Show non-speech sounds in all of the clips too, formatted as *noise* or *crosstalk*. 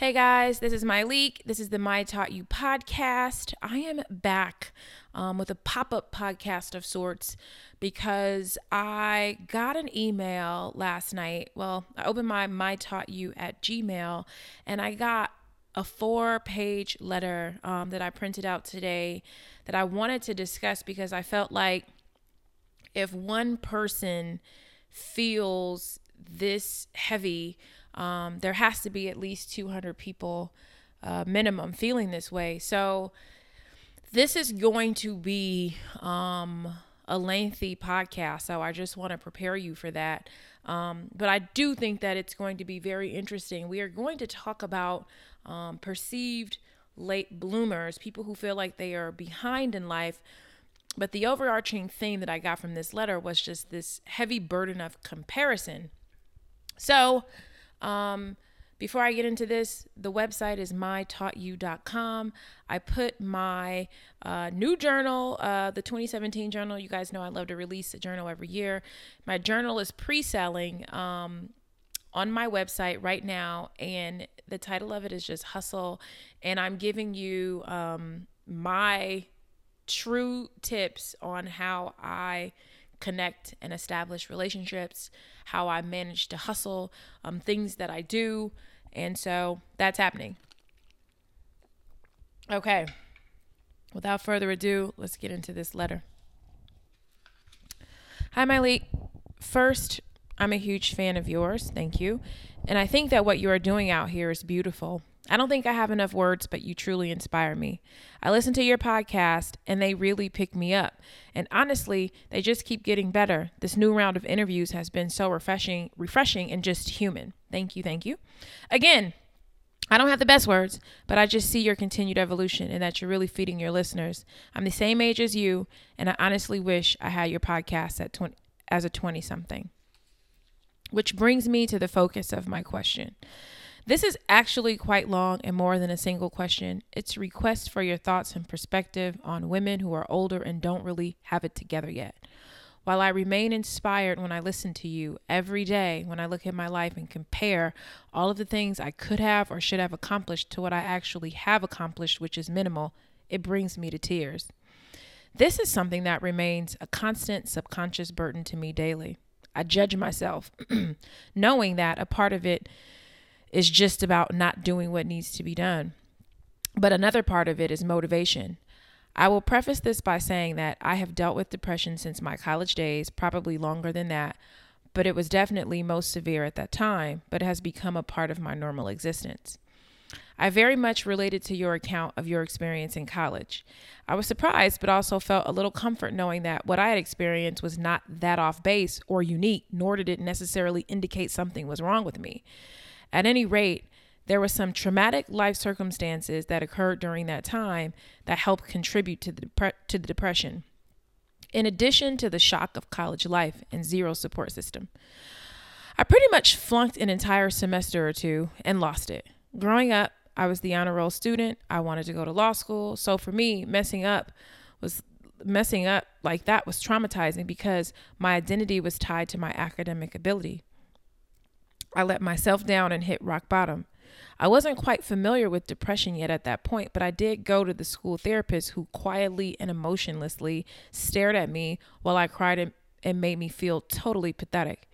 Hey guys, this is Myleik. This is the My Taught You podcast. I am back um, with a pop up podcast of sorts because I got an email last night. Well, I opened my My Taught You at Gmail and I got a four page letter um, that I printed out today that I wanted to discuss because I felt like if one person feels this heavy, um, there has to be at least 200 people uh, minimum feeling this way. So this is going to be um, a lengthy podcast. So I just want to prepare you for that. Um, but I do think that it's going to be very interesting. We are going to talk about um, perceived late bloomers, people who feel like they are behind in life. But the overarching theme that I got from this letter was just this heavy burden of comparison. So, um, before I get into this, the website is mytaughtyou.com. I put my uh, new journal, uh, the 2017 journal. You guys know I love to release a journal every year. My journal is pre selling um, on my website right now, and the title of it is just Hustle. And I'm giving you um, my true tips on how I connect and establish relationships, how I manage to hustle, um, things that I do. And so that's happening. Okay. Without further ado, let's get into this letter. Hi, Myleik. First, I'm a huge fan of yours. Thank you. And I think that what you are doing out here is beautiful. I don't think I have enough words, but you truly inspire me. I listen to your podcast and they really pick me up. And honestly, they just keep getting better. This new round of interviews has been so refreshing, refreshing and just human. Thank you, thank you. Again, I don't have the best words, but I just see your continued evolution and that you're really feeding your listeners. I'm the same age as you, and I honestly wish I had your podcast at 20, as a 20 something. Which brings me to the focus of my question. This is actually quite long and more than a single question. It's a request for your thoughts and perspective on women who are older and don't really have it together yet. While I remain inspired when I listen to you every day, when I look at my life and compare all of the things I could have or should have accomplished to what I actually have accomplished, which is minimal, it brings me to tears. This is something that remains a constant subconscious burden to me daily. I judge myself, *clears throat* knowing that a part of it is just about not doing what needs to be done. But another part of it is motivation. I will preface this by saying that I have dealt with depression since my college days, probably longer than that, but it was definitely most severe at that time, but has become a part of my normal existence. I very much related to your account of your experience in college. I was surprised, but also felt a little comfort knowing that what I had experienced was not that off base or unique, nor did it necessarily indicate something was wrong with me. At any rate, there were some traumatic life circumstances that occurred during that time that helped contribute to the, to the depression. In addition to the shock of college life and zero support system, I pretty much flunked an entire semester or two and lost it. Growing up, I was the honor roll student. I wanted to go to law school. So for me, messing up was messing up like that was traumatizing because my identity was tied to my academic ability. I let myself down and hit rock bottom. I wasn't quite familiar with depression yet at that point, but I did go to the school therapist who quietly and emotionlessly stared at me while I cried and, made me feel totally pathetic.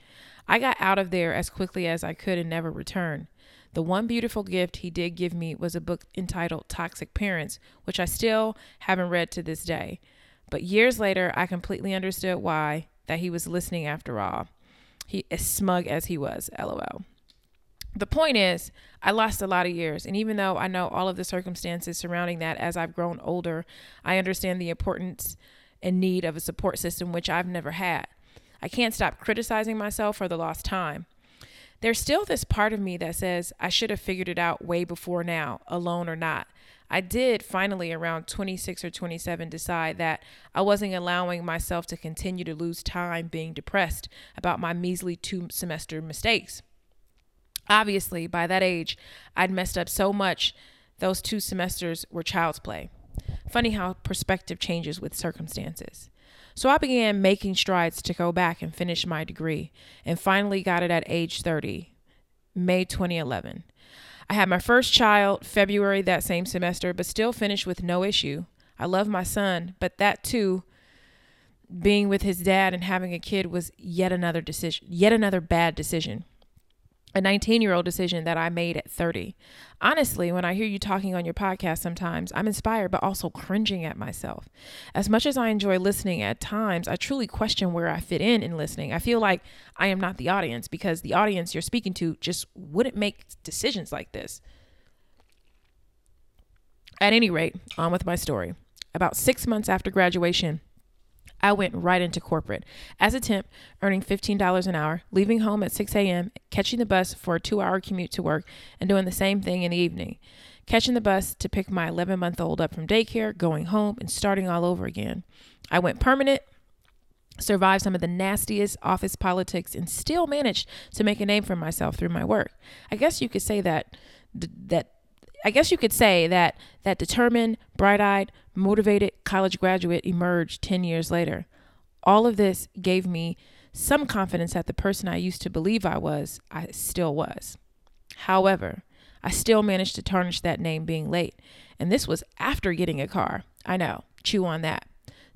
I got out of there as quickly as I could and never returned. The one beautiful gift he did give me was a book entitled Toxic Parents, which I still haven't read to this day. But years later, I completely understood why, that he was listening after all. He as smug as he was, lol. The point is, I lost a lot of years, and even though I know all of the circumstances surrounding that as I've grown older, I understand the importance and need of a support system which I've never had. I can't stop criticizing myself for the lost time. There's still this part of me that says I should have figured it out way before now, alone or not. I did finally, around 26 or 27, decide that I wasn't allowing myself to continue to lose time being depressed about my measly two semester mistakes. Obviously, by that age, I'd messed up so much, those two semesters were child's play. Funny how perspective changes with circumstances. So I began making strides to go back and finish my degree, and finally got it at age 30, May 2011. I had my first child February that same semester, but still finished with no issue. I love my son, but that too, being with his dad and having a kid was yet another decision, yet another bad decision a 19 year old decision that I made at 30. Honestly, when I hear you talking on your podcast sometimes, I'm inspired but also cringing at myself. As much as I enjoy listening at times, I truly question where I fit in in listening. I feel like I am not the audience because the audience you're speaking to just wouldn't make decisions like this. At any rate, on with my story. About six months after graduation, I went right into corporate as a temp, earning $15 an hour, leaving home at 6 a.m., catching the bus for a two hour commute to work, and doing the same thing in the evening. Catching the bus to pick my 11 month old up from daycare, going home, and starting all over again. I went permanent, survived some of the nastiest office politics, and still managed to make a name for myself through my work. I guess you could say that that I guess you could say that that determined, bright-eyed, motivated college graduate emerged 10 years later. All of this gave me some confidence that the person I used to believe I was, I still was. However, I still managed to tarnish that name being late, and this was after getting a car. I know, chew on that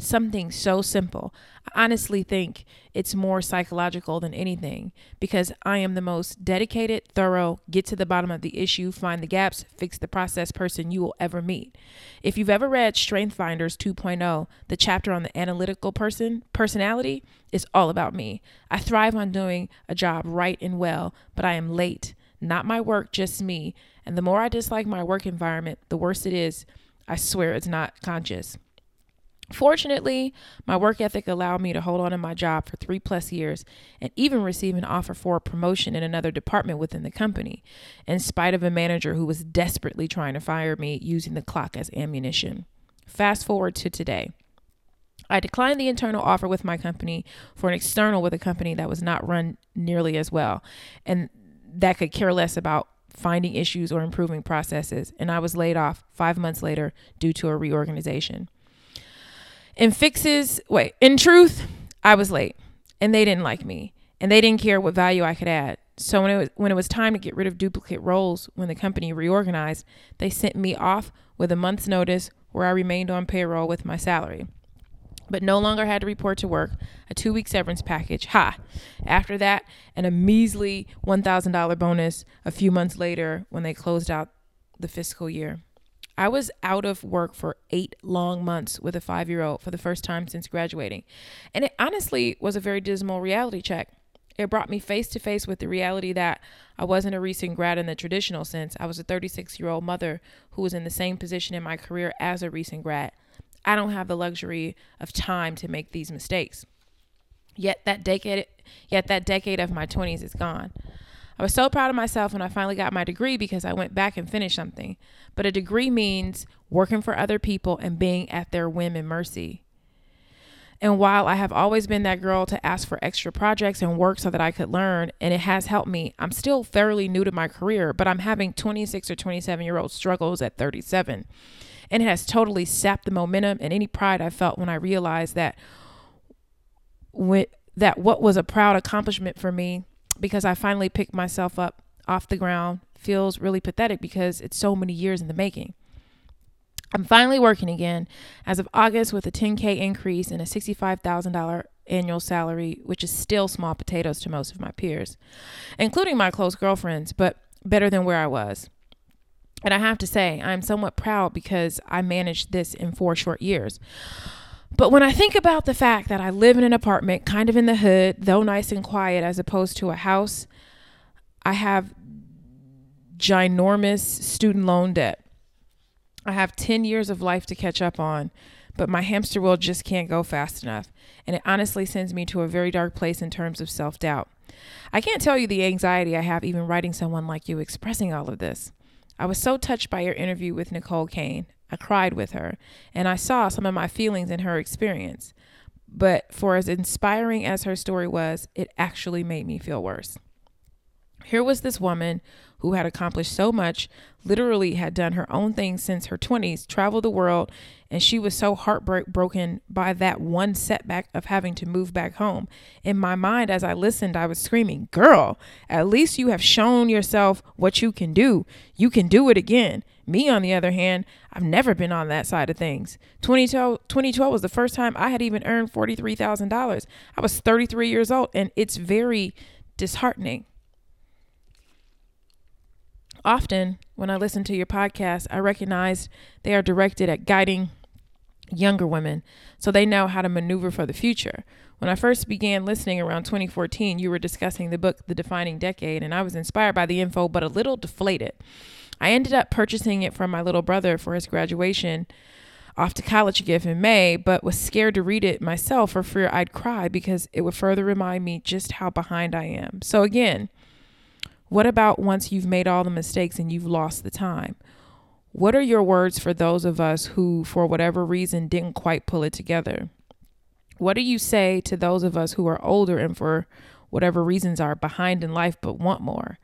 something so simple. I honestly think it's more psychological than anything because I am the most dedicated, thorough, get to the bottom of the issue, find the gaps, fix the process person you will ever meet. If you've ever read Strength Finders 2.0, the chapter on the analytical person personality is all about me. I thrive on doing a job right and well, but I am late. Not my work, just me. And the more I dislike my work environment, the worse it is. I swear it's not conscious. Fortunately, my work ethic allowed me to hold on to my job for three plus years and even receive an offer for a promotion in another department within the company, in spite of a manager who was desperately trying to fire me using the clock as ammunition. Fast forward to today. I declined the internal offer with my company for an external with a company that was not run nearly as well and that could care less about finding issues or improving processes, and I was laid off five months later due to a reorganization. In fixes, wait, in truth, I was late and they didn't like me and they didn't care what value I could add. So when it was when it was time to get rid of duplicate roles when the company reorganized, they sent me off with a month's notice where I remained on payroll with my salary. But no longer had to report to work, a two week severance package. Ha! After that, and a measly $1,000 bonus a few months later when they closed out the fiscal year. I was out of work for eight long months with a five year old for the first time since graduating. And it honestly was a very dismal reality check. It brought me face to face with the reality that I wasn't a recent grad in the traditional sense. I was a 36 year old mother who was in the same position in my career as a recent grad. I don't have the luxury of time to make these mistakes. Yet that decade, yet that decade of my 20s is gone. I was so proud of myself when I finally got my degree because I went back and finished something. But a degree means working for other people and being at their whim and mercy. And while I have always been that girl to ask for extra projects and work so that I could learn, and it has helped me, I'm still fairly new to my career, but I'm having 26 or 27 year old struggles at 37. And it has totally sapped the momentum and any pride I felt when I realized that when, that what was a proud accomplishment for me because I finally picked myself up off the ground feels really pathetic because it's so many years in the making. I'm finally working again as of August with a 10K increase and a $65,000 annual salary, which is still small potatoes to most of my peers, including my close girlfriends, but better than where I was. And I have to say, I'm somewhat proud because I managed this in four short years. But when I think about the fact that I live in an apartment kind of in the hood, though nice and quiet, as opposed to a house, I have ginormous student loan debt. I have 10 years of life to catch up on, but my hamster wheel just can't go fast enough. And it honestly sends me to a very dark place in terms of self doubt. I can't tell you the anxiety I have even writing someone like you expressing all of this. I was so touched by your interview with Nicole Kane. I cried with her, and I saw some of my feelings in her experience. But for as inspiring as her story was, it actually made me feel worse. Here was this woman who had accomplished so much, literally had done her own thing since her 20s, traveled the world, and she was so heartbroken by that one setback of having to move back home. In my mind, as I listened, I was screaming, Girl, at least you have shown yourself what you can do. You can do it again. Me, on the other hand, I've never been on that side of things. 2012, 2012 was the first time I had even earned $43,000. I was 33 years old, and it's very disheartening. Often, when I listen to your podcast, I recognize they are directed at guiding younger women so they know how to maneuver for the future. When I first began listening around 2014, you were discussing the book The Defining Decade, and I was inspired by the info but a little deflated. I ended up purchasing it from my little brother for his graduation off to college gift in May, but was scared to read it myself for fear I'd cry because it would further remind me just how behind I am. So, again, what about once you've made all the mistakes and you've lost the time? What are your words for those of us who, for whatever reason, didn't quite pull it together? What do you say to those of us who are older and, for whatever reasons, are behind in life but want more?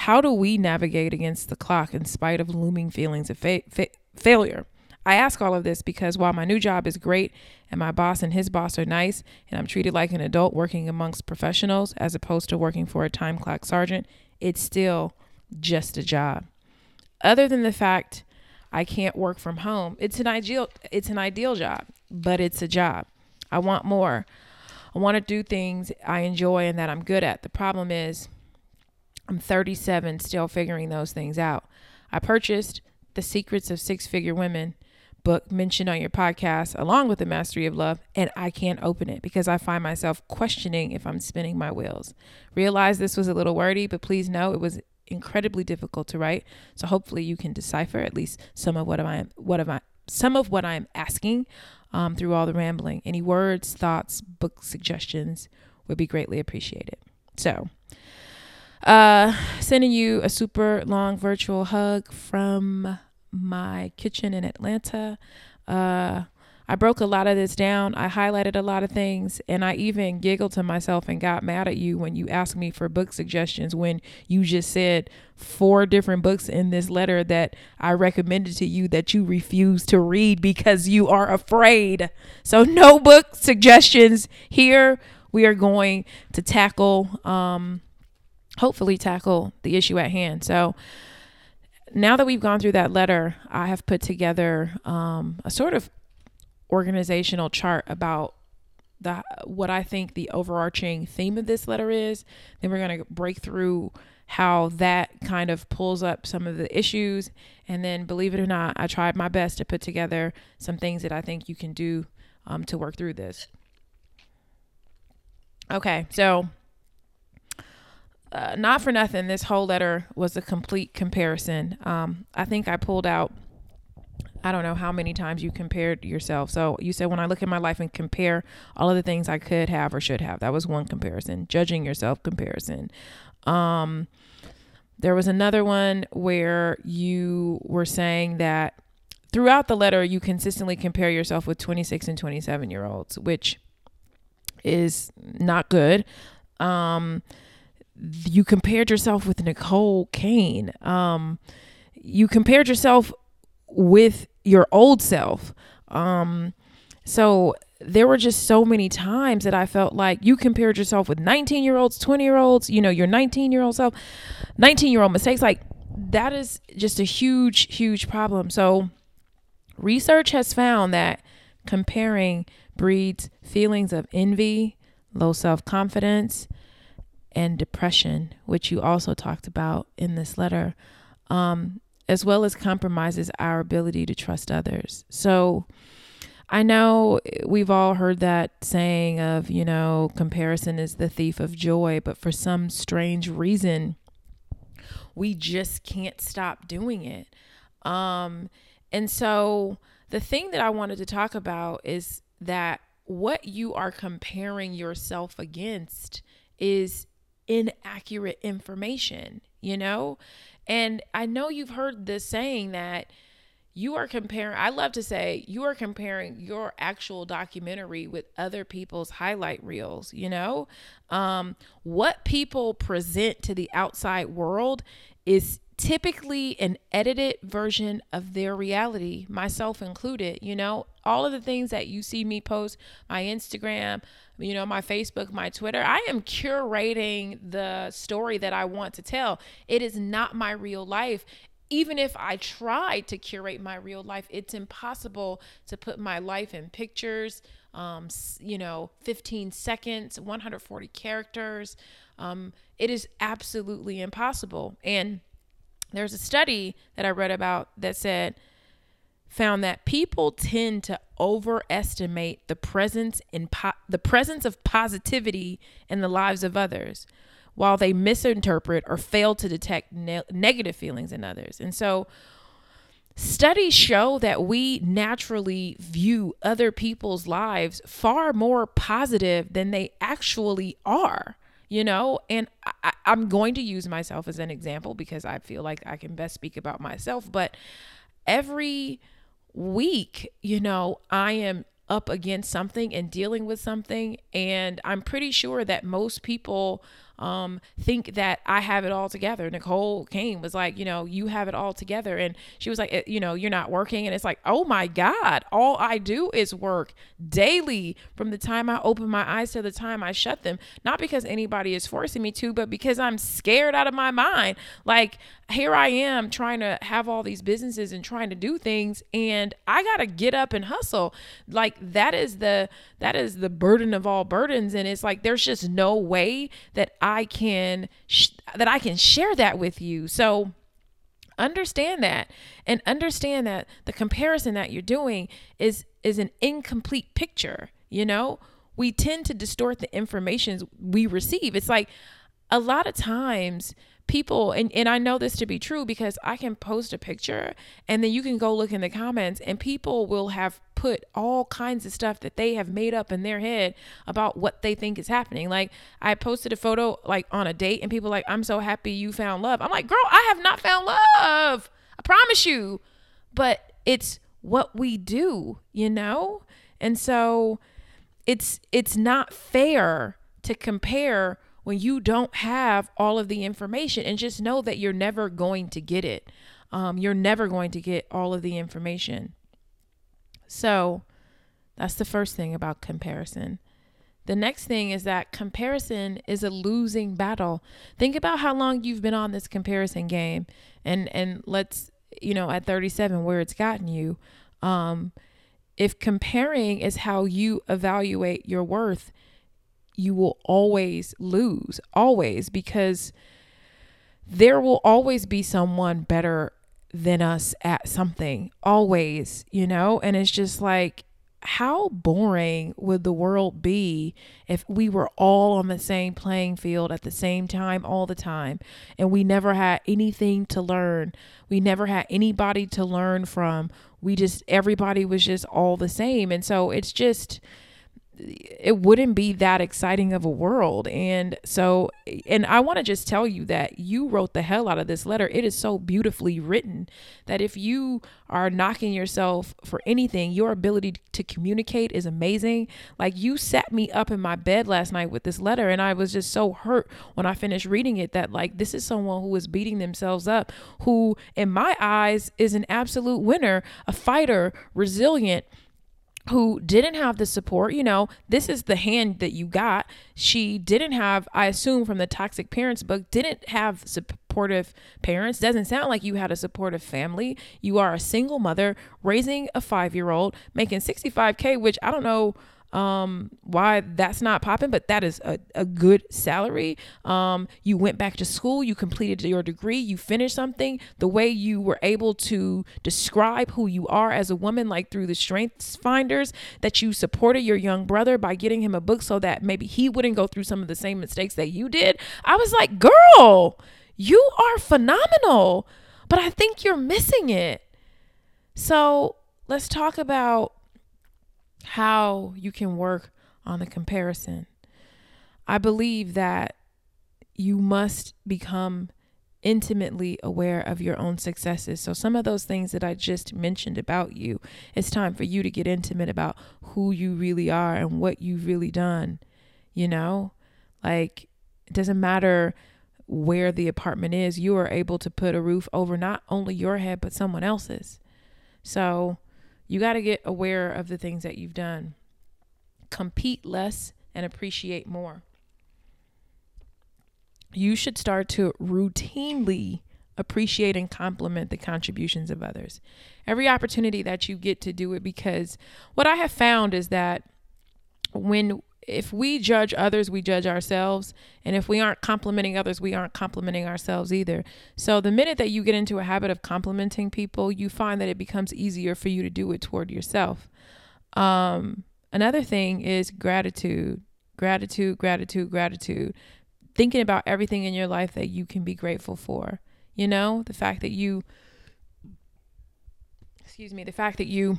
How do we navigate against the clock in spite of looming feelings of fa- fa- failure? I ask all of this because while my new job is great and my boss and his boss are nice, and I'm treated like an adult working amongst professionals as opposed to working for a time clock sergeant, it's still just a job other than the fact I can't work from home, it's an ideal it's an ideal job, but it's a job. I want more. I want to do things I enjoy and that I'm good at. The problem is I'm 37 still figuring those things out. I purchased The Secrets of Six Figure Women book mentioned on your podcast along with the mastery of love and i can't open it because i find myself questioning if i'm spinning my wheels realize this was a little wordy but please know it was incredibly difficult to write. So hopefully you can decipher at least some of what I what am I some of what I'm asking um, through all the rambling. Any words, thoughts, book suggestions would be greatly appreciated. So, uh, sending you a super long virtual hug from my kitchen in Atlanta. Uh, I broke a lot of this down. I highlighted a lot of things, and I even giggled to myself and got mad at you when you asked me for book suggestions when you just said four different books in this letter that I recommended to you that you refused to read because you are afraid. So, no book suggestions here. We are going to tackle, um, hopefully, tackle the issue at hand. So, now that we've gone through that letter, I have put together um, a sort of organizational chart about the what I think the overarching theme of this letter is. Then we're going to break through how that kind of pulls up some of the issues and then believe it or not, I tried my best to put together some things that I think you can do um, to work through this. Okay, so uh, not for nothing, this whole letter was a complete comparison. Um, I think I pulled out I don't know how many times you compared yourself. So you said when I look at my life and compare all of the things I could have or should have. That was one comparison. Judging yourself comparison. Um there was another one where you were saying that throughout the letter you consistently compare yourself with 26 and 27 year olds, which is not good. Um you compared yourself with Nicole Kane. Um you compared yourself with your old self. Um, so there were just so many times that I felt like you compared yourself with 19 year olds, 20 year olds, you know, your 19 year old self, 19 year old mistakes. Like that is just a huge, huge problem. So research has found that comparing breeds feelings of envy, low self confidence, and depression, which you also talked about in this letter. Um, as well as compromises our ability to trust others. So I know we've all heard that saying of, you know, comparison is the thief of joy, but for some strange reason, we just can't stop doing it. Um, and so the thing that I wanted to talk about is that what you are comparing yourself against is inaccurate information, you know? And I know you've heard this saying that you are comparing, I love to say, you are comparing your actual documentary with other people's highlight reels, you know? Um, what people present to the outside world is typically an edited version of their reality, myself included. You know, all of the things that you see me post, my Instagram, you know, my Facebook, my Twitter, I am curating the story that I want to tell. It is not my real life. Even if I try to curate my real life, it's impossible to put my life in pictures, um, you know, 15 seconds, 140 characters. Um, it is absolutely impossible. And there's a study that I read about that said, found that people tend to overestimate the presence in po- the presence of positivity in the lives of others while they misinterpret or fail to detect ne- negative feelings in others. And so studies show that we naturally view other people's lives far more positive than they actually are you know? And I, i'm going to use myself as an example because i feel like i can best speak about myself. But every week you know i am up against something and dealing with something. And i'm pretty sure that most people um, think that I have it all together. Nicole Kane was like, you know, you have it all together. And she was like, you know, you're not working. And it's like, oh my God, all I do is work daily from the time I open my eyes to the time I shut them. Not because anybody is forcing me to, but because I'm scared out of my mind. Like, here I am trying to have all these businesses and trying to do things and I got to get up and hustle. Like that is the that is the burden of all burdens and it's like there's just no way that I can sh- that I can share that with you. So understand that and understand that the comparison that you're doing is is an incomplete picture, you know? We tend to distort the information we receive. It's like a lot of times people and, and I know this to be true because I can post a picture and then you can go look in the comments and people will have put all kinds of stuff that they have made up in their head about what they think is happening. Like I posted a photo like on a date and people like, I'm so happy you found love. I'm like, girl, I have not found love. I promise you. But it's what we do, you know? And so it's it's not fair to compare when you don't have all of the information and just know that you're never going to get it. Um, you're never going to get all of the information. So that's the first thing about comparison. The next thing is that comparison is a losing battle. Think about how long you've been on this comparison game and and let's you know at 37 where it's gotten you. Um if comparing is how you evaluate your worth, you will always lose, always, because there will always be someone better than us at something, always, you know? And it's just like, how boring would the world be if we were all on the same playing field at the same time all the time and we never had anything to learn? We never had anybody to learn from. We just, everybody was just all the same. And so it's just, it wouldn't be that exciting of a world. And so, and I want to just tell you that you wrote the hell out of this letter. It is so beautifully written that if you are knocking yourself for anything, your ability to communicate is amazing. Like you sat me up in my bed last night with this letter, and I was just so hurt when I finished reading it that, like, this is someone who is beating themselves up, who, in my eyes, is an absolute winner, a fighter, resilient who didn't have the support. You know, this is the hand that you got. She didn't have, I assume from the Toxic Parents book, didn't have supportive parents. Doesn't sound like you had a supportive family. You are a single mother raising a five year old, making 65K, which I don't know um why that's not popping but that is a, a good salary. Um you went back to school you completed your degree you finished something. The way you were able to describe who you are as a woman like through the strengths finders that you supported your young brother by getting him a book so that maybe he wouldn't go through some of the same mistakes that you did. I was like girl you are phenomenal but i think you're missing it. So let's talk about how you can work on the comparison. I believe that you must become intimately aware of your own successes. So, some of those things that I just mentioned about you, it's time for you to get intimate about who you really are and what you've really done. You know, like it doesn't matter where the apartment is, you are able to put a roof over not only your head, but someone else's. So you got to get aware of the things that you've done. Compete less and appreciate more. You should start to routinely appreciate and compliment the contributions of others. Every opportunity that you get to do it, because what I have found is that when if we judge others, we judge ourselves. And if we aren't complimenting others, we aren't complimenting ourselves either. So the minute that you get into a habit of complimenting people, you find that it becomes easier for you to do it toward yourself. Um, another thing is gratitude, gratitude, gratitude, gratitude. Thinking about everything in your life that you can be grateful for. You know, the fact that you, excuse me, the fact that you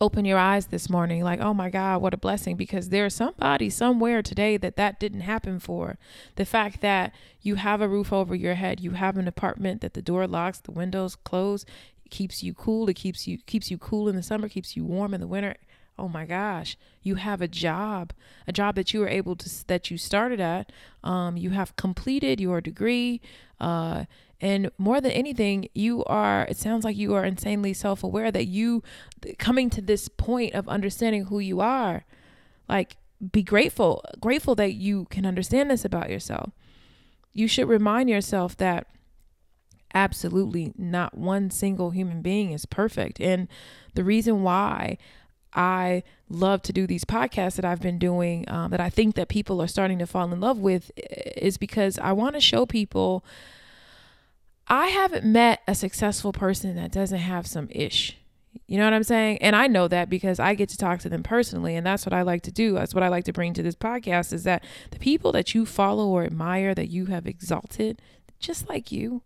open your eyes this morning like oh my god what a blessing because there's somebody somewhere today that that didn't happen for. The fact that you have a roof over your head you have an apartment that the door locks the windows close keeps you cool it keeps you keeps you cool in the summer keeps you warm in the winter oh my gosh. You have a job a job that you were able to that you started at um, you have completed your degree uh, and more than anything, you are, it sounds like you are insanely self aware that you coming to this point of understanding who you are. Like, be grateful, grateful that you can understand this about yourself. You should remind yourself that absolutely not one single human being is perfect. And the reason why I love to do these podcasts that I've been doing, um, that I think that people are starting to fall in love with, is because I want to show people I haven't met a successful person that doesn't have some ish. You know what I'm saying? And I know that because I get to talk to them personally. And that's what I like to do. That's what I like to bring to this podcast is that the people that you follow or admire that you have exalted, just like you,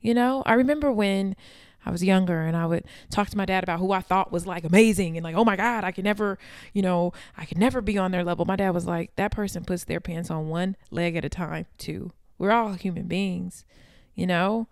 you know, I remember when I was younger and I would talk to my dad about who I thought was like amazing and like, oh my God, I could never, you know, I could never be on their level. My dad was like, that person puts their pants on one leg at a time, too. We're all human beings you know?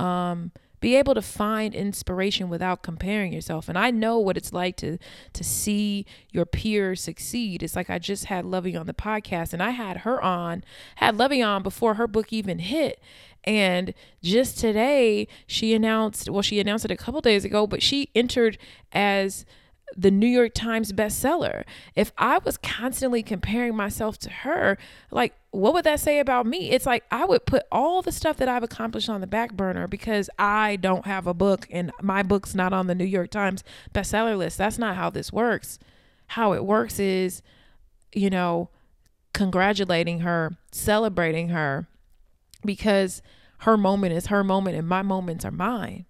Um, be able to find inspiration without comparing yourself. And i know what it's like to to see your peers succeed. It's like i just had Luvvie on the podcast and i had her on had Luvvie on before her book even hit. And just today she announced well she announced it a couple days ago but she entered as the New York Times bestseller. If I was constantly comparing myself to her, like, what would that say about me? It's like I would put all the stuff that I've accomplished on the back burner because I don't have a book and my book's not on the New York Times bestseller list. That's not how this works. How it works is, you know, congratulating her, celebrating her because her moment is her moment and my moments are mine.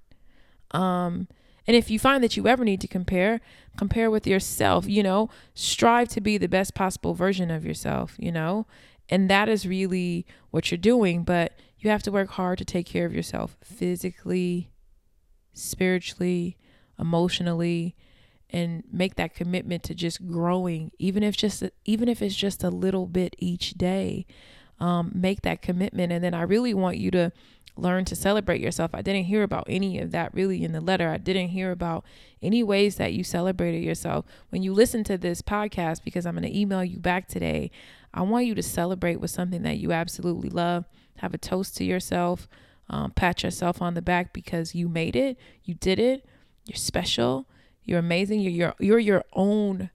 Um, and if you find that you ever need to compare, compare with yourself, you know, strive to be the best possible version of yourself, you know, and that is really what you're doing. But you have to work hard to take care of yourself physically, spiritually, emotionally, and make that commitment to just growing, even if just even if it's just a little bit each day. Um, make that commitment, and then I really want you to learn to celebrate yourself. I didn't hear about any of that really in the letter. I didn't hear about any ways that you celebrated yourself. When you listen to this podcast, because I'm going to email you back today, I want you to celebrate with something that you absolutely love. Have a toast to yourself. Um, pat yourself on the back because you made it. You did it. You're special. You're amazing. You're your you're your own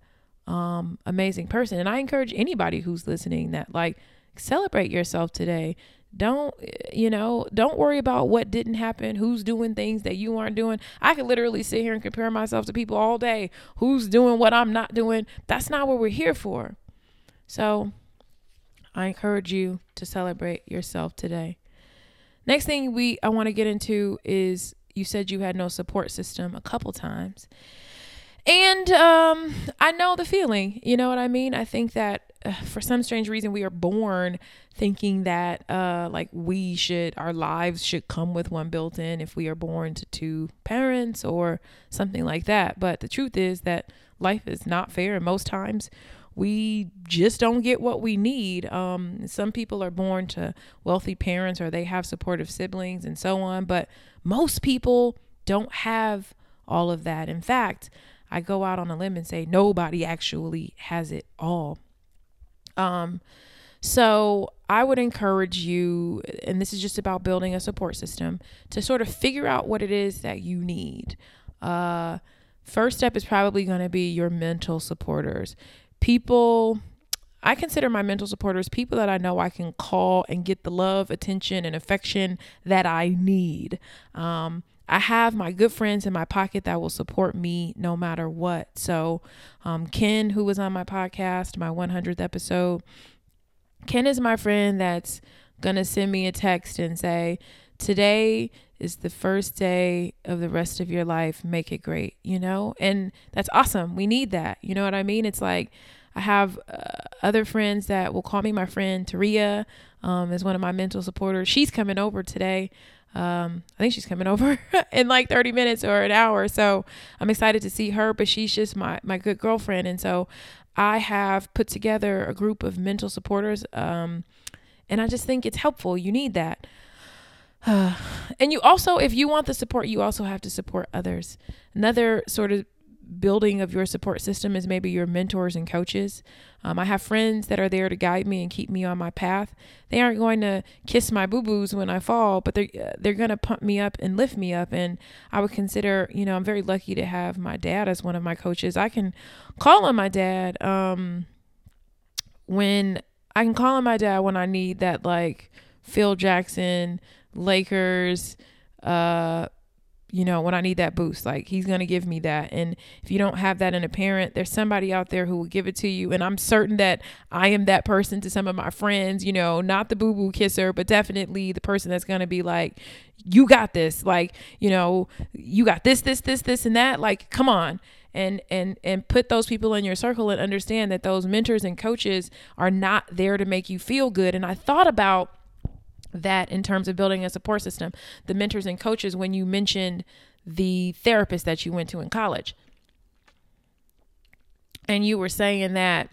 um, amazing person. And I encourage anybody who's listening that like celebrate yourself today. Don't you know don't worry about what didn't happen who's doing things that you aren't doing. I could literally sit here and compare myself to people all day. Who's doing what i'm not doing? That's not what we're here for. So i encourage you to celebrate yourself today. Next thing we i want to get into is you said you had no support system a couple times. And um, I know the feeling. You know what I mean? I think that *sighs* for some strange reason, we are born thinking that uh, like we should, our lives should come with one built in if we are born to two parents or something like that. But the truth is that life is not fair. And most times, we just don't get what we need. Um, some people are born to wealthy parents or they have supportive siblings and so on. But most people don't have all of that. In fact, I go out on a limb and say nobody actually has it all. Um, so I would encourage you, and this is just about building a support system, to sort of figure out what it is that you need. Uh, first step is probably going to be your mental supporters. People, I consider my mental supporters people that I know I can call and get the love, attention, and affection that I need. Um, I have my good friends in my pocket that will support me no matter what. So, um, Ken, who was on my podcast, my 100th episode, Ken is my friend that's going to send me a text and say, Today is the first day of the rest of your life. Make it great, you know? And that's awesome. We need that. You know what I mean? It's like I have uh, other friends that will call me my friend. Taria um, is one of my mental supporters. She's coming over today. Um, I think she's coming over *laughs* in like 30 minutes or an hour. So I'm excited to see her, but she's just my, my good girlfriend. And so I have put together a group of mental supporters. Um, and I just think it's helpful. You need that. *sighs* And you also, if you want the support, you also have to support others. Another sort of building of your support system is maybe your mentors and coaches. Um, I have friends that are there to guide me and keep me on my path. They aren't going to kiss my boo boos when I fall, but they're uh, they're going to pump me up and lift me up. And I would consider, you know, I'm very lucky to have my dad as one of my coaches. I can call on my dad um, when I can call on my dad when I need that, like Phil Jackson, Lakers. Uh, you know, when I need that boost. Like he's going to give me that. And if you don't have that in a parent, there's somebody out there who will give it to you. And I'm certain that I am that person to some of my friends, you know, not the boo boo kisser, but definitely the person that's going to be like, you got this. Like, you know, you got this, this, this, this, and that. Like, come on. And, and and put those people in your circle and understand that those mentors and coaches are not there to make you feel good. And I thought about that in terms of building a support system, the mentors and coaches, when you mentioned the therapist that you went to in college. And you were saying that,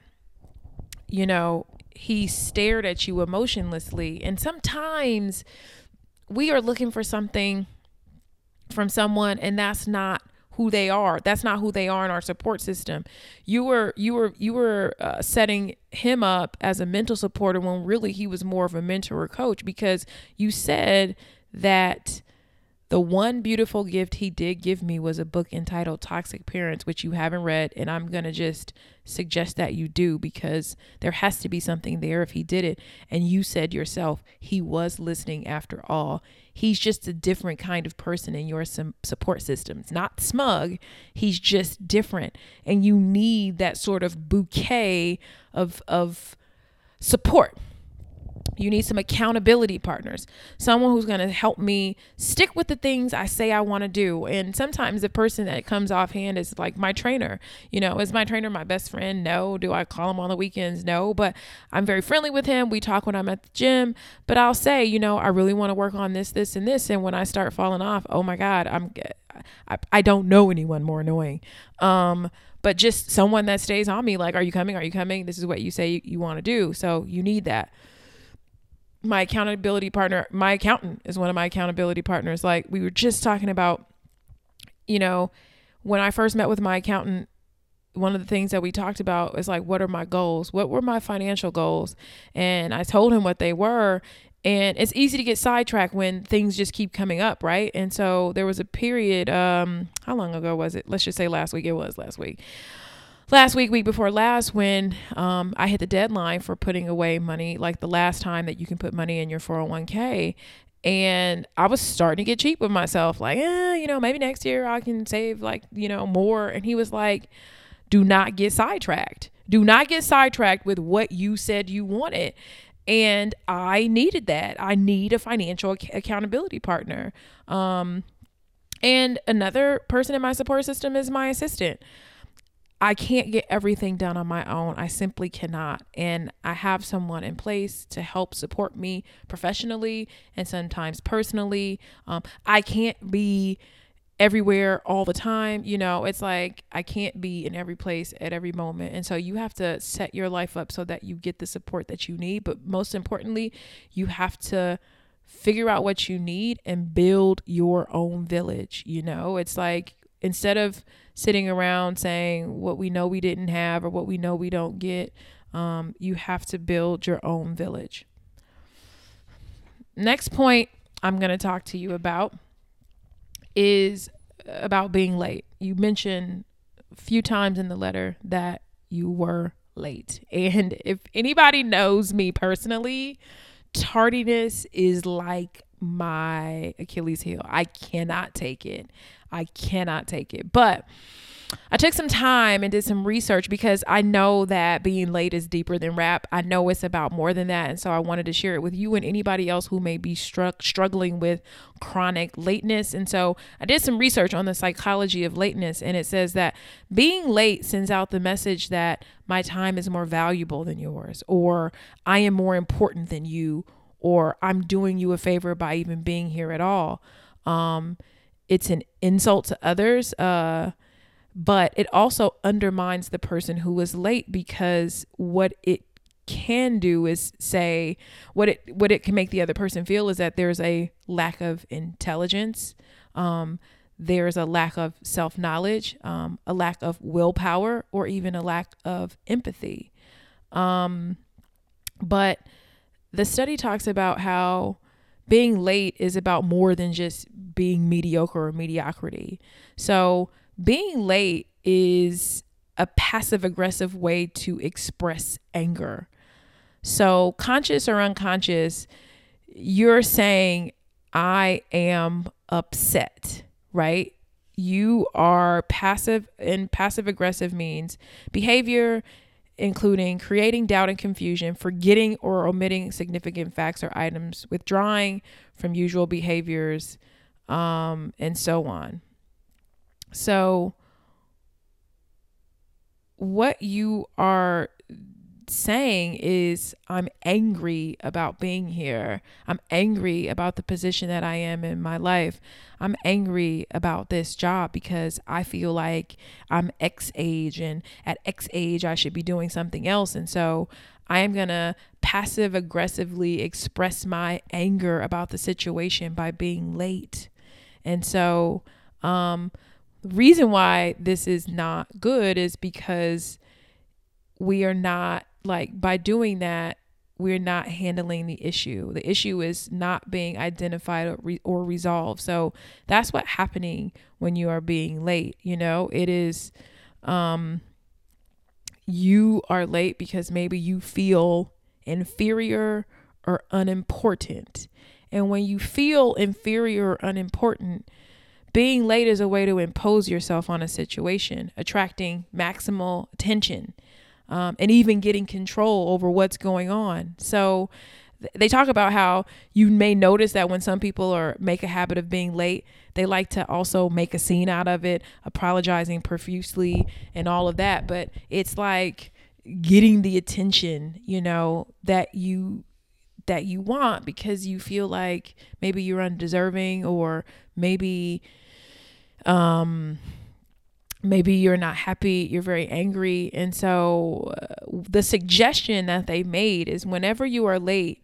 you know, he stared at you emotionlessly. And sometimes we are looking for something from someone, and that's not who they are. That's not who they are in our support system. You were you were you were uh, setting him up as a mental supporter when really he was more of a mentor or coach because you said that the one beautiful gift he did give me was a book entitled Toxic Parents, which you haven't read. And I'm going to just suggest that you do because there has to be something there if he did it. And you said yourself, he was listening after all. He's just a different kind of person in your support systems, not smug. He's just different. And you need that sort of bouquet of, of support you need some accountability partners, someone who's going to help me stick with the things I say I want to do. And sometimes the person that comes offhand is like my trainer. You know, is my trainer my best friend? No. Do I call him on the weekends? No. But I'm very friendly with him. We talk when I'm at the gym. But I'll say, you know, I really want to work on this, this, and this. And when I start falling off, oh my God, I'm, I, I don't know anyone more annoying. Um, but just someone that stays on me, like, are you coming? Are you coming? This is what you say you, you want to do. So you need that my accountability partner, my accountant is one of my accountability partners. Like we were just talking about, you know, when I first met with my accountant, one of the things that we talked about is like, what are my goals? What were my financial goals? And I told him what they were. And it's easy to get sidetracked when things just keep coming up, right? And so there was a period, um, how long ago was it? Let's just say last week. It was last week last week, week before last, when um, I hit the deadline for putting away money, like the last time that you can put money in your 401k. And I was starting to get cheap with myself, like, eh, you know, maybe next year I can save like, you know, more. And he was like, do not get sidetracked. Do not get sidetracked with what you said you wanted. And I needed that. I need a financial ac- accountability partner. Um, and another person in my support system is my assistant. I can't get everything done on my own. I simply cannot. And I have someone in place to help support me professionally and sometimes personally. Um, I can't be everywhere all the time. You know, it's like I can't be in every place at every moment. And so you have to set your life up so that you get the support that you need. But most importantly, you have to figure out what you need and build your own village. You know, it's like instead of sitting around saying what we know we didn't have or what we know we don't get, um, you have to build your own village. next point I'm going to talk to you about is about being late. You mentioned a few times in the letter that you were late. *laughs* And if anybody knows me personally, tardiness is like my Achilles heel. I cannot take it. I cannot take it. But I took some time and did some research because I know that being late is deeper than rap. I know it's about more than that. And so I wanted to share it with you and anybody else who may be struck struggling with chronic lateness. And so I did some research on the psychology of lateness and it says that being late sends out the message that my time is more valuable than yours or I am more important than you or I'm doing you a favor by even being here at all. Um, it's an insult to others. Uh, but it also undermines the person who was late because what it can do is say what it what it can make the other person feel is that there's a lack of intelligence um, there's a lack of self-knowledge um, a lack of willpower or even a lack of empathy um, but the study talks about how being late is about more than just being mediocre or mediocrity so being late is a passive aggressive way to express anger. So, conscious or unconscious, you're saying, I am upset, right? You are passive, and passive aggressive means behavior including creating doubt and confusion, forgetting or omitting significant facts or items, withdrawing from usual behaviors, um, and so on. So, what you are saying is, I'm angry about being here. I'm angry about the position that I am in my life. I'm angry about this job because I feel like I'm X age and at X age I should be doing something else. And so I am going to passive aggressively express my anger about the situation by being late. And so, um, the reason why this is not good is because we are not like by doing that we're not handling the issue. The issue is not being identified or, re- or resolved. So that's what happening when you are being late. You know, it is um, you are late because maybe you feel inferior or unimportant. And when you feel inferior or unimportant, being late is a way to impose yourself on a situation, attracting maximal attention, um, and even getting control over what's going on. So th- they talk about how you may notice that when some people are make a habit of being late, they like to also make a scene out of it, apologizing profusely and all of that. But it's like getting the attention, you know, that you that you want because you feel like maybe you're undeserving or maybe um maybe you're not happy, you're very angry. And so uh, the suggestion that they made is whenever you are late,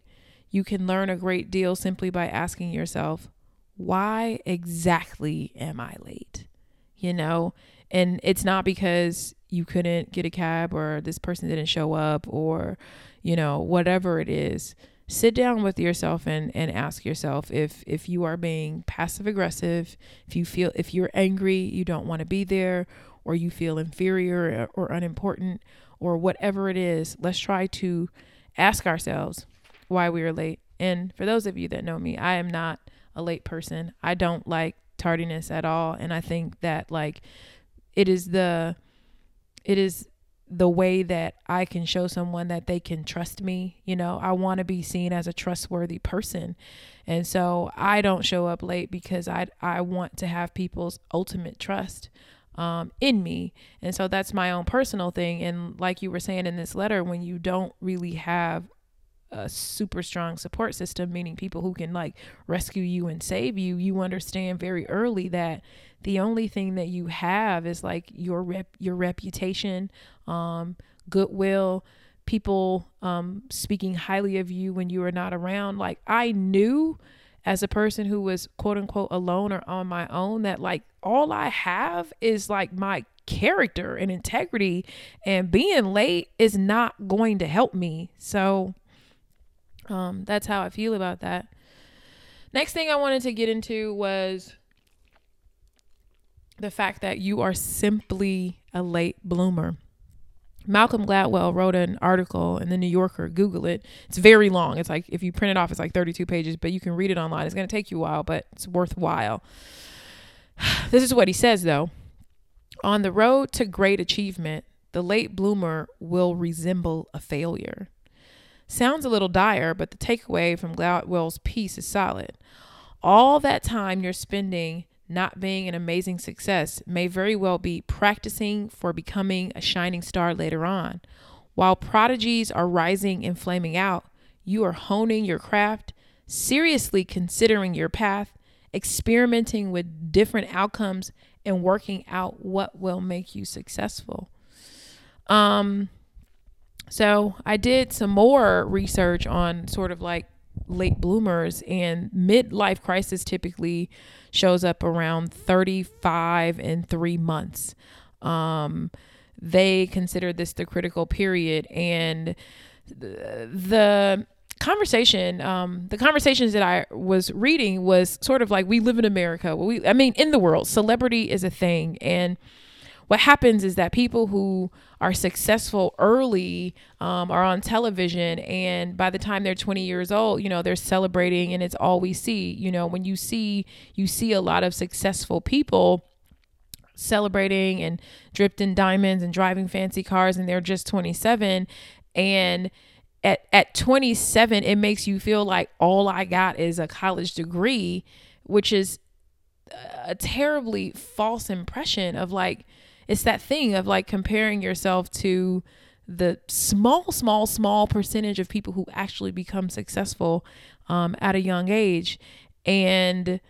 you can learn a great deal simply by asking yourself, why exactly am I late? You know, and it's not because you couldn't get a cab or this person didn't show up or, you know, whatever it is sit down with yourself and, and ask yourself if if you are being passive aggressive if you feel if you're angry you don't want to be there or you feel inferior or unimportant or whatever it is let's try to ask ourselves why we are late. And for those of you that know me i am not a late person. I don't like tardiness at all. And i think that like it is the it is the way that I can show someone that they can trust me. You know, I want to be seen as a trustworthy person. And so I don't show up late because I I want to have people's ultimate trust um, in me. And so that's my own personal thing. And like you were saying in this letter, when you don't really have a super strong support system, meaning people who can like rescue you and save you, you understand very early that the only thing that you have is like your rep your reputation, um, goodwill, people um, speaking highly of you when you are not around. Like I knew as a person who was quote unquote alone or on my own that like all I have is like my character and integrity and being late is not going to help me. So um that's how I feel about that. Next thing I wanted to get into was the fact that you are simply a late bloomer. Malcolm Gladwell wrote an article in the New Yorker. Google it. It's very long. It's like if you print it off, it's like 32 pages, but you can read it online. It's going to take you a while, but it's worthwhile. *sighs* This is what he says though. On the road to great achievement, the late bloomer will resemble a failure. Sounds a little dire, but the takeaway from Gladwell's piece is solid. All that time you're spending not being an amazing success may very well be practicing for becoming a shining star later on. While prodigies are rising and flaming out, you are honing your craft, seriously considering your path, experimenting with different outcomes, and working out what will make you successful. Um, so I did some more research on sort of like late bloomers and midlife crisis typically shows up around 35 and three months. Um, they consider this the critical period and the, conversation um, the conversations that i was reading was sort of like we live in america we i mean in the world celebrity is a thing and what happens is that people who are successful early um, are on television and by the time they're 20 years old you know they're celebrating and it's all we see. You know when you see you see a lot of successful people celebrating and dripped in diamonds and driving fancy cars and they're just 27 and at, at 27 it makes you feel like all i got is a college degree which is a terribly false impression of like it's that thing of like comparing yourself to the small, small, small percentage of people who actually become successful um, at a young age. And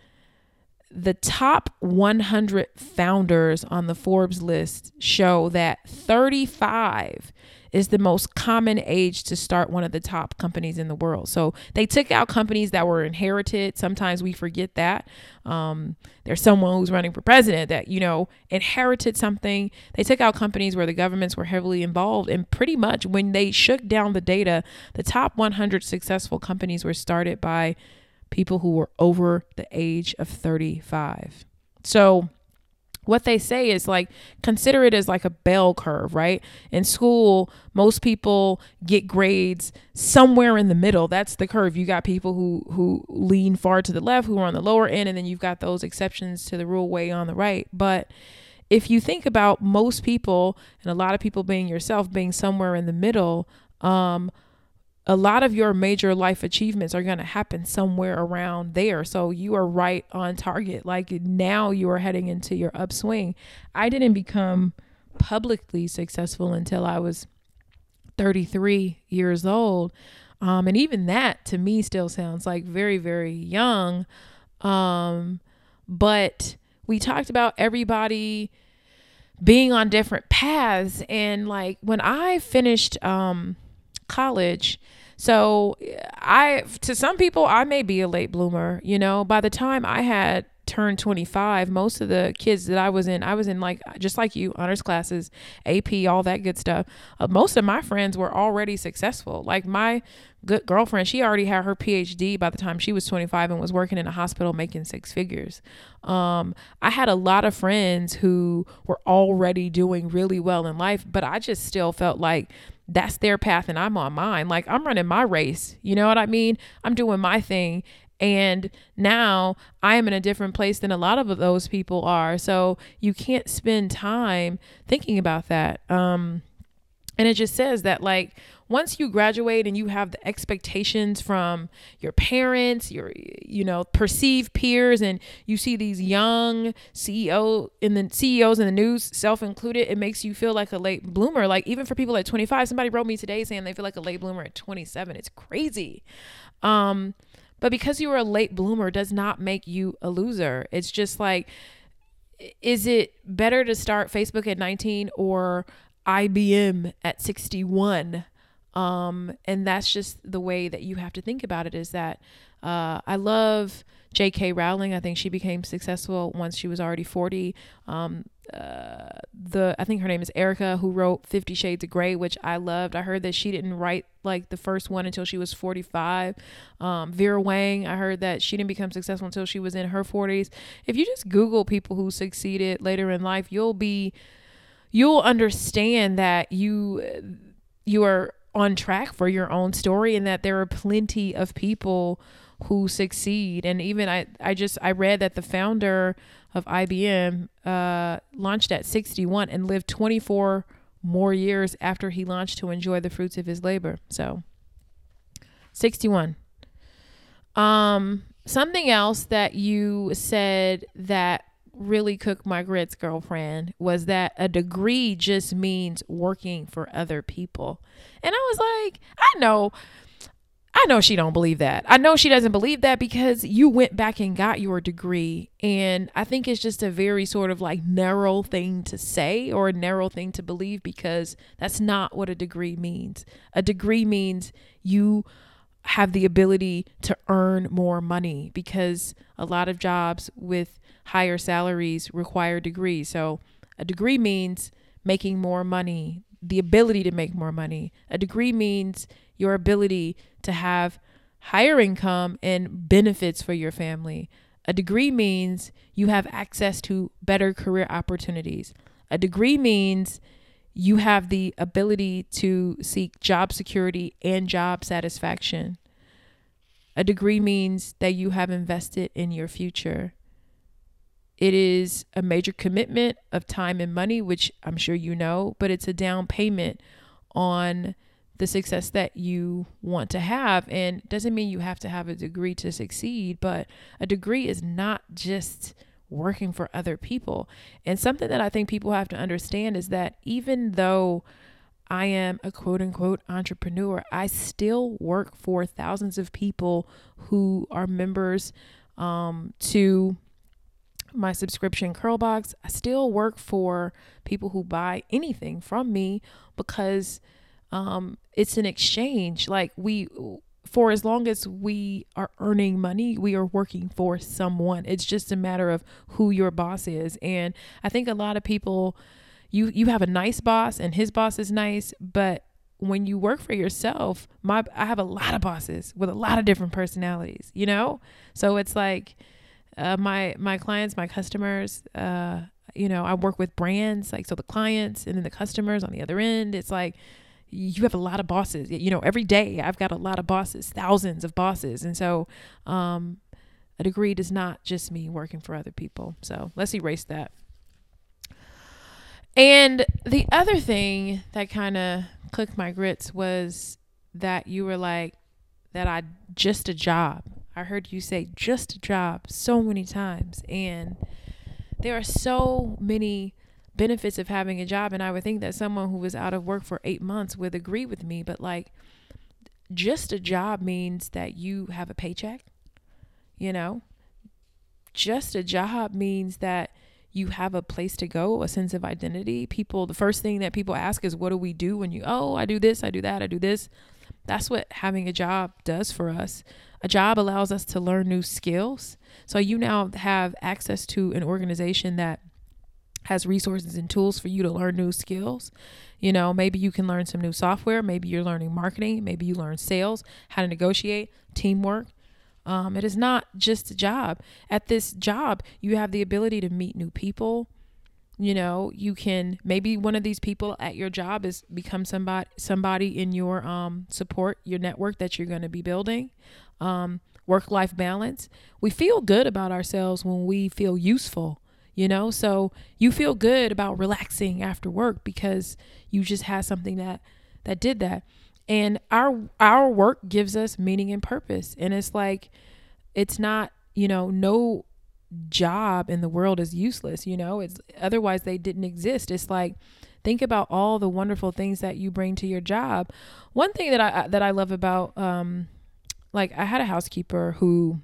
the top 100 founders on the Forbes list show that 35 is the most common age to start one of the top companies in the world. So they took out companies that were inherited. Sometimes we forget that. Um, there's someone who's running for president that, you know, inherited something. They took out companies where the governments were heavily involved. And pretty much when they shook down the data, the top 100 successful companies were started by people who were over the age of 35. So, what they say is like consider it as like a bell curve, right? In school, most people get grades somewhere in the middle. That's the curve. You got people who who lean far to the left, who are on the lower end, and then you've got those exceptions to the rule way on the right. But if you think about most people and a lot of people being yourself being somewhere in the middle, um, a lot of your major life achievements are going to happen somewhere around there. So you are right on target. Like now you are heading into your upswing. I didn't become publicly successful until I was 33 years old. Um, and even that to me still sounds like very, very young. Um, but we talked about everybody being on different paths. And like when I finished, um, college. So I to some people I may be a late bloomer, you know. By the time I had turned 25, most of the kids that I was in, I was in like just like you, honors classes, AP, all that good stuff. Uh, most of my friends were already successful. Like my good girlfriend, she already had her PhD by the time she was 25 and was working in a hospital making six figures. Um, I had a lot of friends who were already doing really well in life, but I just still felt like that's their path and I'm on mine. Like I'm running my race. You know what I mean? I'm doing my thing. And now I am in a different place than a lot of those people are. So you can't spend time thinking about that. Um, and it just says that, like, once you graduate and you have the expectations from your parents, your you know perceived peers, and you see these young CEO in the CEOs in the news, self included, it makes you feel like a late bloomer. Like even for people at 25, somebody wrote me today saying they feel like a late bloomer at 27. It's crazy. Um, but because you were a late bloomer does not make you a loser. It's just like, is it better to start Facebook at 19 or IBM at 61? Um, and that's just the way that you have to think about it is that uh, I love J.K. Rowling. I think she became successful once she was already 40. Um, uh, the I think her name is Erika, who wrote Fifty Shades of Grey, which I loved. I heard that she didn't write like the first one until she was 45. Um, Vera Wang, I heard that she didn't become successful until she was in her 40s. If you just Google people who succeeded later in life, you'll be you'll understand that you you are on track for your own story and that there are plenty of people who succeed. And even i i just i read that the founder of ibm uh, launched at 61 and lived 24 more years after he launched to enjoy the fruits of his labor. So 61 um something else that you said that really cook my grits girlfriend was that a degree just means working for other people and i was like i know I know she don't believe that. I know she doesn't believe that because you went back and got your degree and I think it's just a very sort of like narrow thing to say or a narrow thing to believe because that's not what a degree means. A degree means you have the ability to earn more money because a lot of jobs with higher salaries require degrees. So a degree means making more money, the ability to make more money. A degree means your ability to have higher income and benefits for your family. A degree means you have access to better career opportunities. A degree means you have the ability to seek job security and job satisfaction. A degree means that you have invested in your future. It is a major commitment of time and money, which I'm sure you know, but it's a down payment on the success that you want to have. And doesn't mean you have to have a degree to succeed, but a degree is not just working for other people. And something that I think people have to understand is that even though I am a quote unquote entrepreneur, I still work for thousands of people who are members um, to my subscription CurlBox. I still work for people who buy anything from me because um, it's an exchange. Like we, for as long as we are earning money, we are working for someone. It's just a matter of who your boss is. And I think a lot of people, you you have a nice boss and his boss is nice, but when you work for yourself, my I have a lot of bosses with a lot of different personalities, you know? So it's like uh, my my clients, my customers, uh, you know, I work with brands, like so the clients and then the customers on the other end. It's like you have a lot of bosses. You know, every day I've got a lot of bosses, thousands of bosses. And so um, a degree does not just mean working for other people. So let's erase that. And the other thing that kind of clicked my grits was that you were like, that I just a job. I heard you say just a job so many times. And there are so many benefits of having a job and I would think that someone who was out of work for 8 months would agree with me but like just a job means that you have a paycheck you know just a job means that you have a place to go, a sense of identity. People, the first thing that people ask is, What do we do when you, oh, I do this, I do that, I do this. That's what having a job does for us. A job allows us to learn new skills. So you now have access to an organization that has resources and tools for you to learn new skills. You know, maybe you can learn some new software. Maybe you're learning marketing. Maybe you learn sales, how to negotiate, teamwork. Um, it is not just a job. At this job, you have the ability to meet new people. You know, you can maybe one of these people at your job is become somebody somebody in your um, support, your network that you're going to be building. Um, work life balance. We feel good about ourselves when we feel useful you know? So you feel good about relaxing after work because you just had something that that did that. And our our work gives us meaning and purpose. And it's like it's not you know no job in the world is useless you know? It's otherwise they didn't exist. It's like think about all the wonderful things that you bring to your job. One thing that i that i love about um like i had a housekeeper who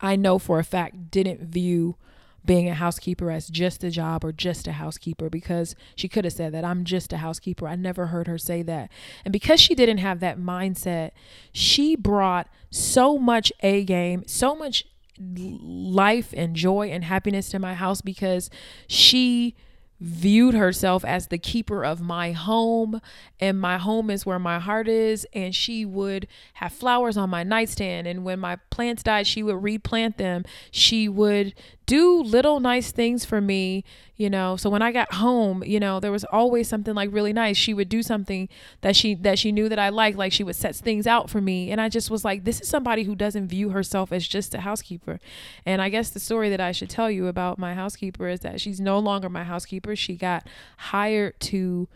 i know for a fact didn't view being a housekeeper as just a job or just a housekeeper because she could have said that I'm just a housekeeper. I never heard her say that. And because she didn't have that mindset, she brought so much A game, so much life and joy and happiness to my house because she viewed herself as the keeper of my home and my home is where my heart is and she would have flowers on my nightstand and when my plants died she would replant them she would do little nice things for me you know. So when i got home you know there was always something like really nice. She would do something that she that she knew that i liked like she would set things out for me. And i just was like this is somebody who doesn't view herself as just a housekeeper. And i guess the story that i should tell you about my housekeeper is that she's no longer my housekeeper. She got hired to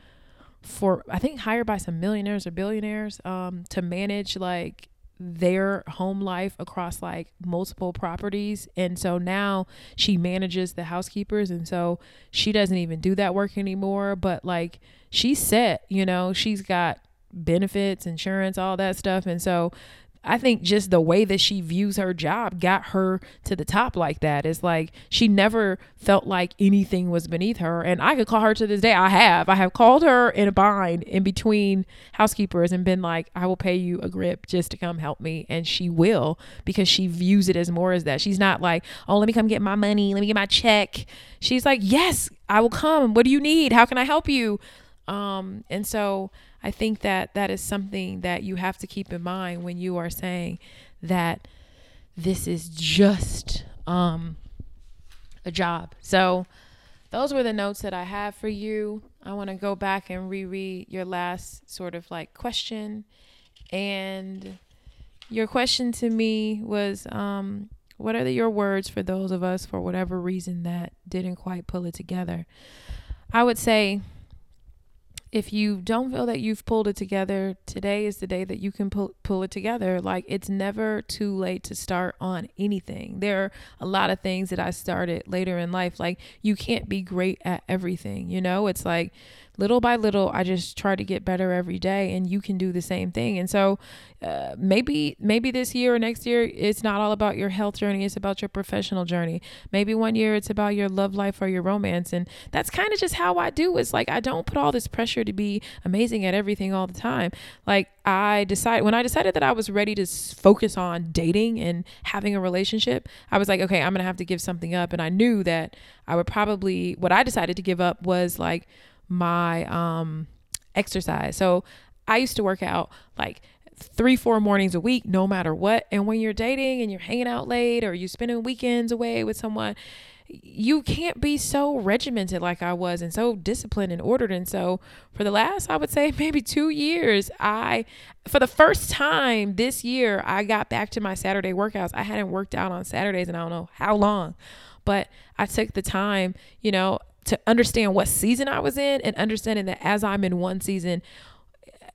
for I think hired by some millionaires or billionaires um, to manage like their home life across like multiple properties. And so now she manages the housekeepers and so she doesn't even do that work anymore. But like she's set you know? She's got benefits insurance all that stuff. And so I think just the way that she views her job got her to the top like that. It's like she never felt like anything was beneath her. And I could call her to this day. I have. I have called her in a bind in between housekeepers and been like, I will pay you a grip just to come help me. And she will because she views it as more as that. She's not like, oh, let me come get my money. Let me get my check. She's like, yes, I will come. What do you need? How can I help you? Um, and so I think that that is something that you have to keep in mind when you are saying that this is just um, a job. So, those were the notes that I have for you. I want to go back and reread your last sort of like question. And your question to me was um, what are the, your words for those of us, for whatever reason, that didn't quite pull it together? I would say if you don't feel that you've pulled it together, today is the day that you can pull, pull it together. Like it's never too late to start on anything. There are a lot of things that I started later in life. Like you can't be great at everything, you know? It's like little by little i just try to get better every day and you can do the same thing. And so uh, maybe maybe this year or next year it's not all about your health journey it's about your professional journey. Maybe one year it's about your love life or your romance and that's kind of just how i do. It's like i don't put all this pressure to be amazing at everything all the time. Like i decided when i decided that i was ready to focus on dating and having a relationship i was like okay i'm gonna have to give something up. And i knew that i would probably what i decided to give up was like my um exercise. So I used to work out like three, four mornings a week, no matter what. And when you're dating and you're hanging out late or you're spending weekends away with someone, you can't be so regimented like I was and so disciplined and ordered. And so for the last, I would say *laughs* maybe two years, I, for the first time this year, I got back to my Saturday workouts. I hadn't worked out on Saturdays and I don't know how long, but I took the time, you know, to understand what season I was in and understanding that as I'm in one season,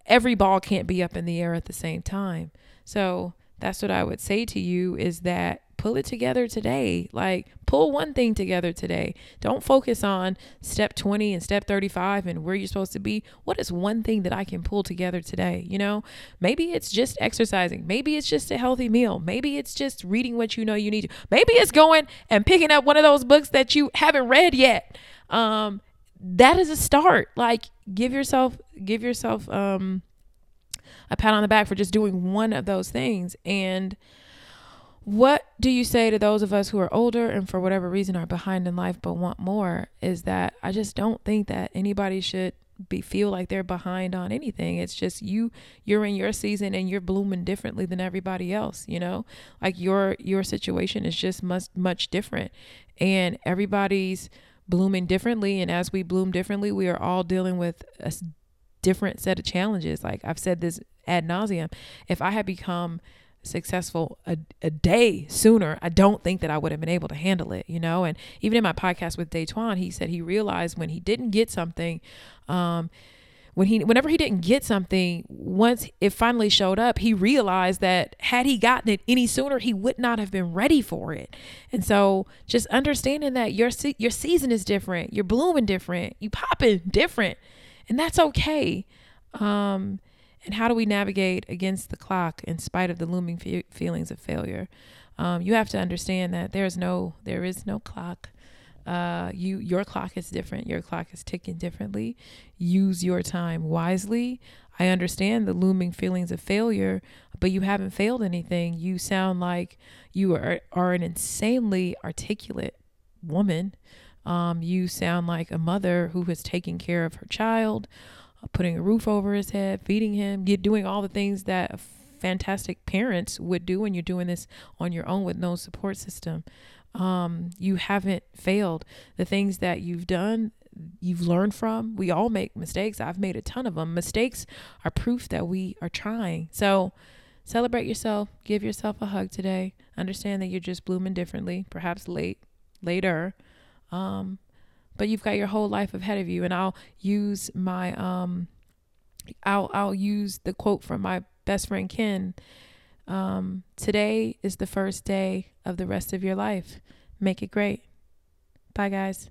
every ball can't be up in the air at the same time. So that's what I would say to you is that pull it together today. Like pull one thing together today. Don't focus on step 20 and step 35 and where you're supposed to be. What is one thing that I can pull together today? You know, maybe it's just exercising. Maybe it's just a healthy meal. Maybe it's just reading what you know you need to. Maybe it's going and picking up one of those books that you haven't read yet um, that is a start. Like give yourself give yourself um, a pat on the back for just doing one of those things. And what do you say to those of us who are older and for whatever reason are behind in life but want more? Is that I just don't think that anybody should be feel like they're behind on anything. It's just you you're in your season and you're blooming differently than everybody else, you know? Like your your situation is just much much different and everybody's blooming differently. And as we bloom differently, we are all dealing with a different set of challenges. Like I've said this ad nauseum. If I had become successful a, a day sooner, I don't think that I would have been able to handle it, you know? And even in my podcast with Daytwan, he said he realized when he didn't get something, um, when he whenever he didn't get something once it finally showed up he realized that had he gotten it any sooner he would not have been ready for it and so just understanding that your your season is different you're blooming different you popping different and that's okay um and how do we navigate against the clock in spite of the looming fe- feelings of failure um, you have to understand that there's no there is no clock Uh, you your clock is different. Your clock is ticking differently. Use your time wisely. I understand the looming feelings of failure, but you haven't failed anything. You sound like you are are an insanely articulate woman. Um, you sound like a mother who is taking care of her child, putting a roof over his head, feeding him, get doing all the things that fantastic parents would do when you're doing this on your own with no support system um, you haven't failed. The things that you've done, you've learned from. We all make mistakes. I've made a ton of them. Mistakes are proof that we are trying. So celebrate yourself. Give yourself a hug today. Understand that you're just blooming differently, perhaps late, later. Um, but you've got your whole life ahead of you. And I'll use my um, I'll I'll use the quote from my best friend Ken um, today is the first day of the rest of your life. Make it great. Bye, guys.